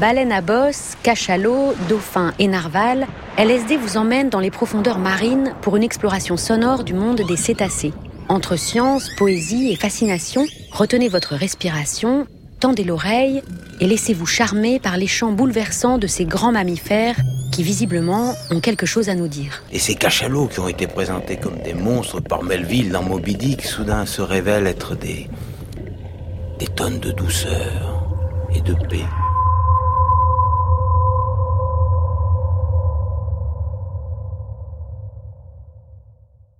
Baleine à bosse, cachalot, dauphin et narval, LSD vous emmène dans les profondeurs marines pour une exploration sonore du monde des cétacés. Entre science, poésie et fascination, retenez votre respiration, tendez l'oreille et laissez-vous charmer par les chants bouleversants de ces grands mammifères qui visiblement ont quelque chose à nous dire. Et ces cachalots qui ont été présentés comme des monstres par Melville dans Moby Dick, soudain se révèlent être des... des tonnes de douceur et de paix.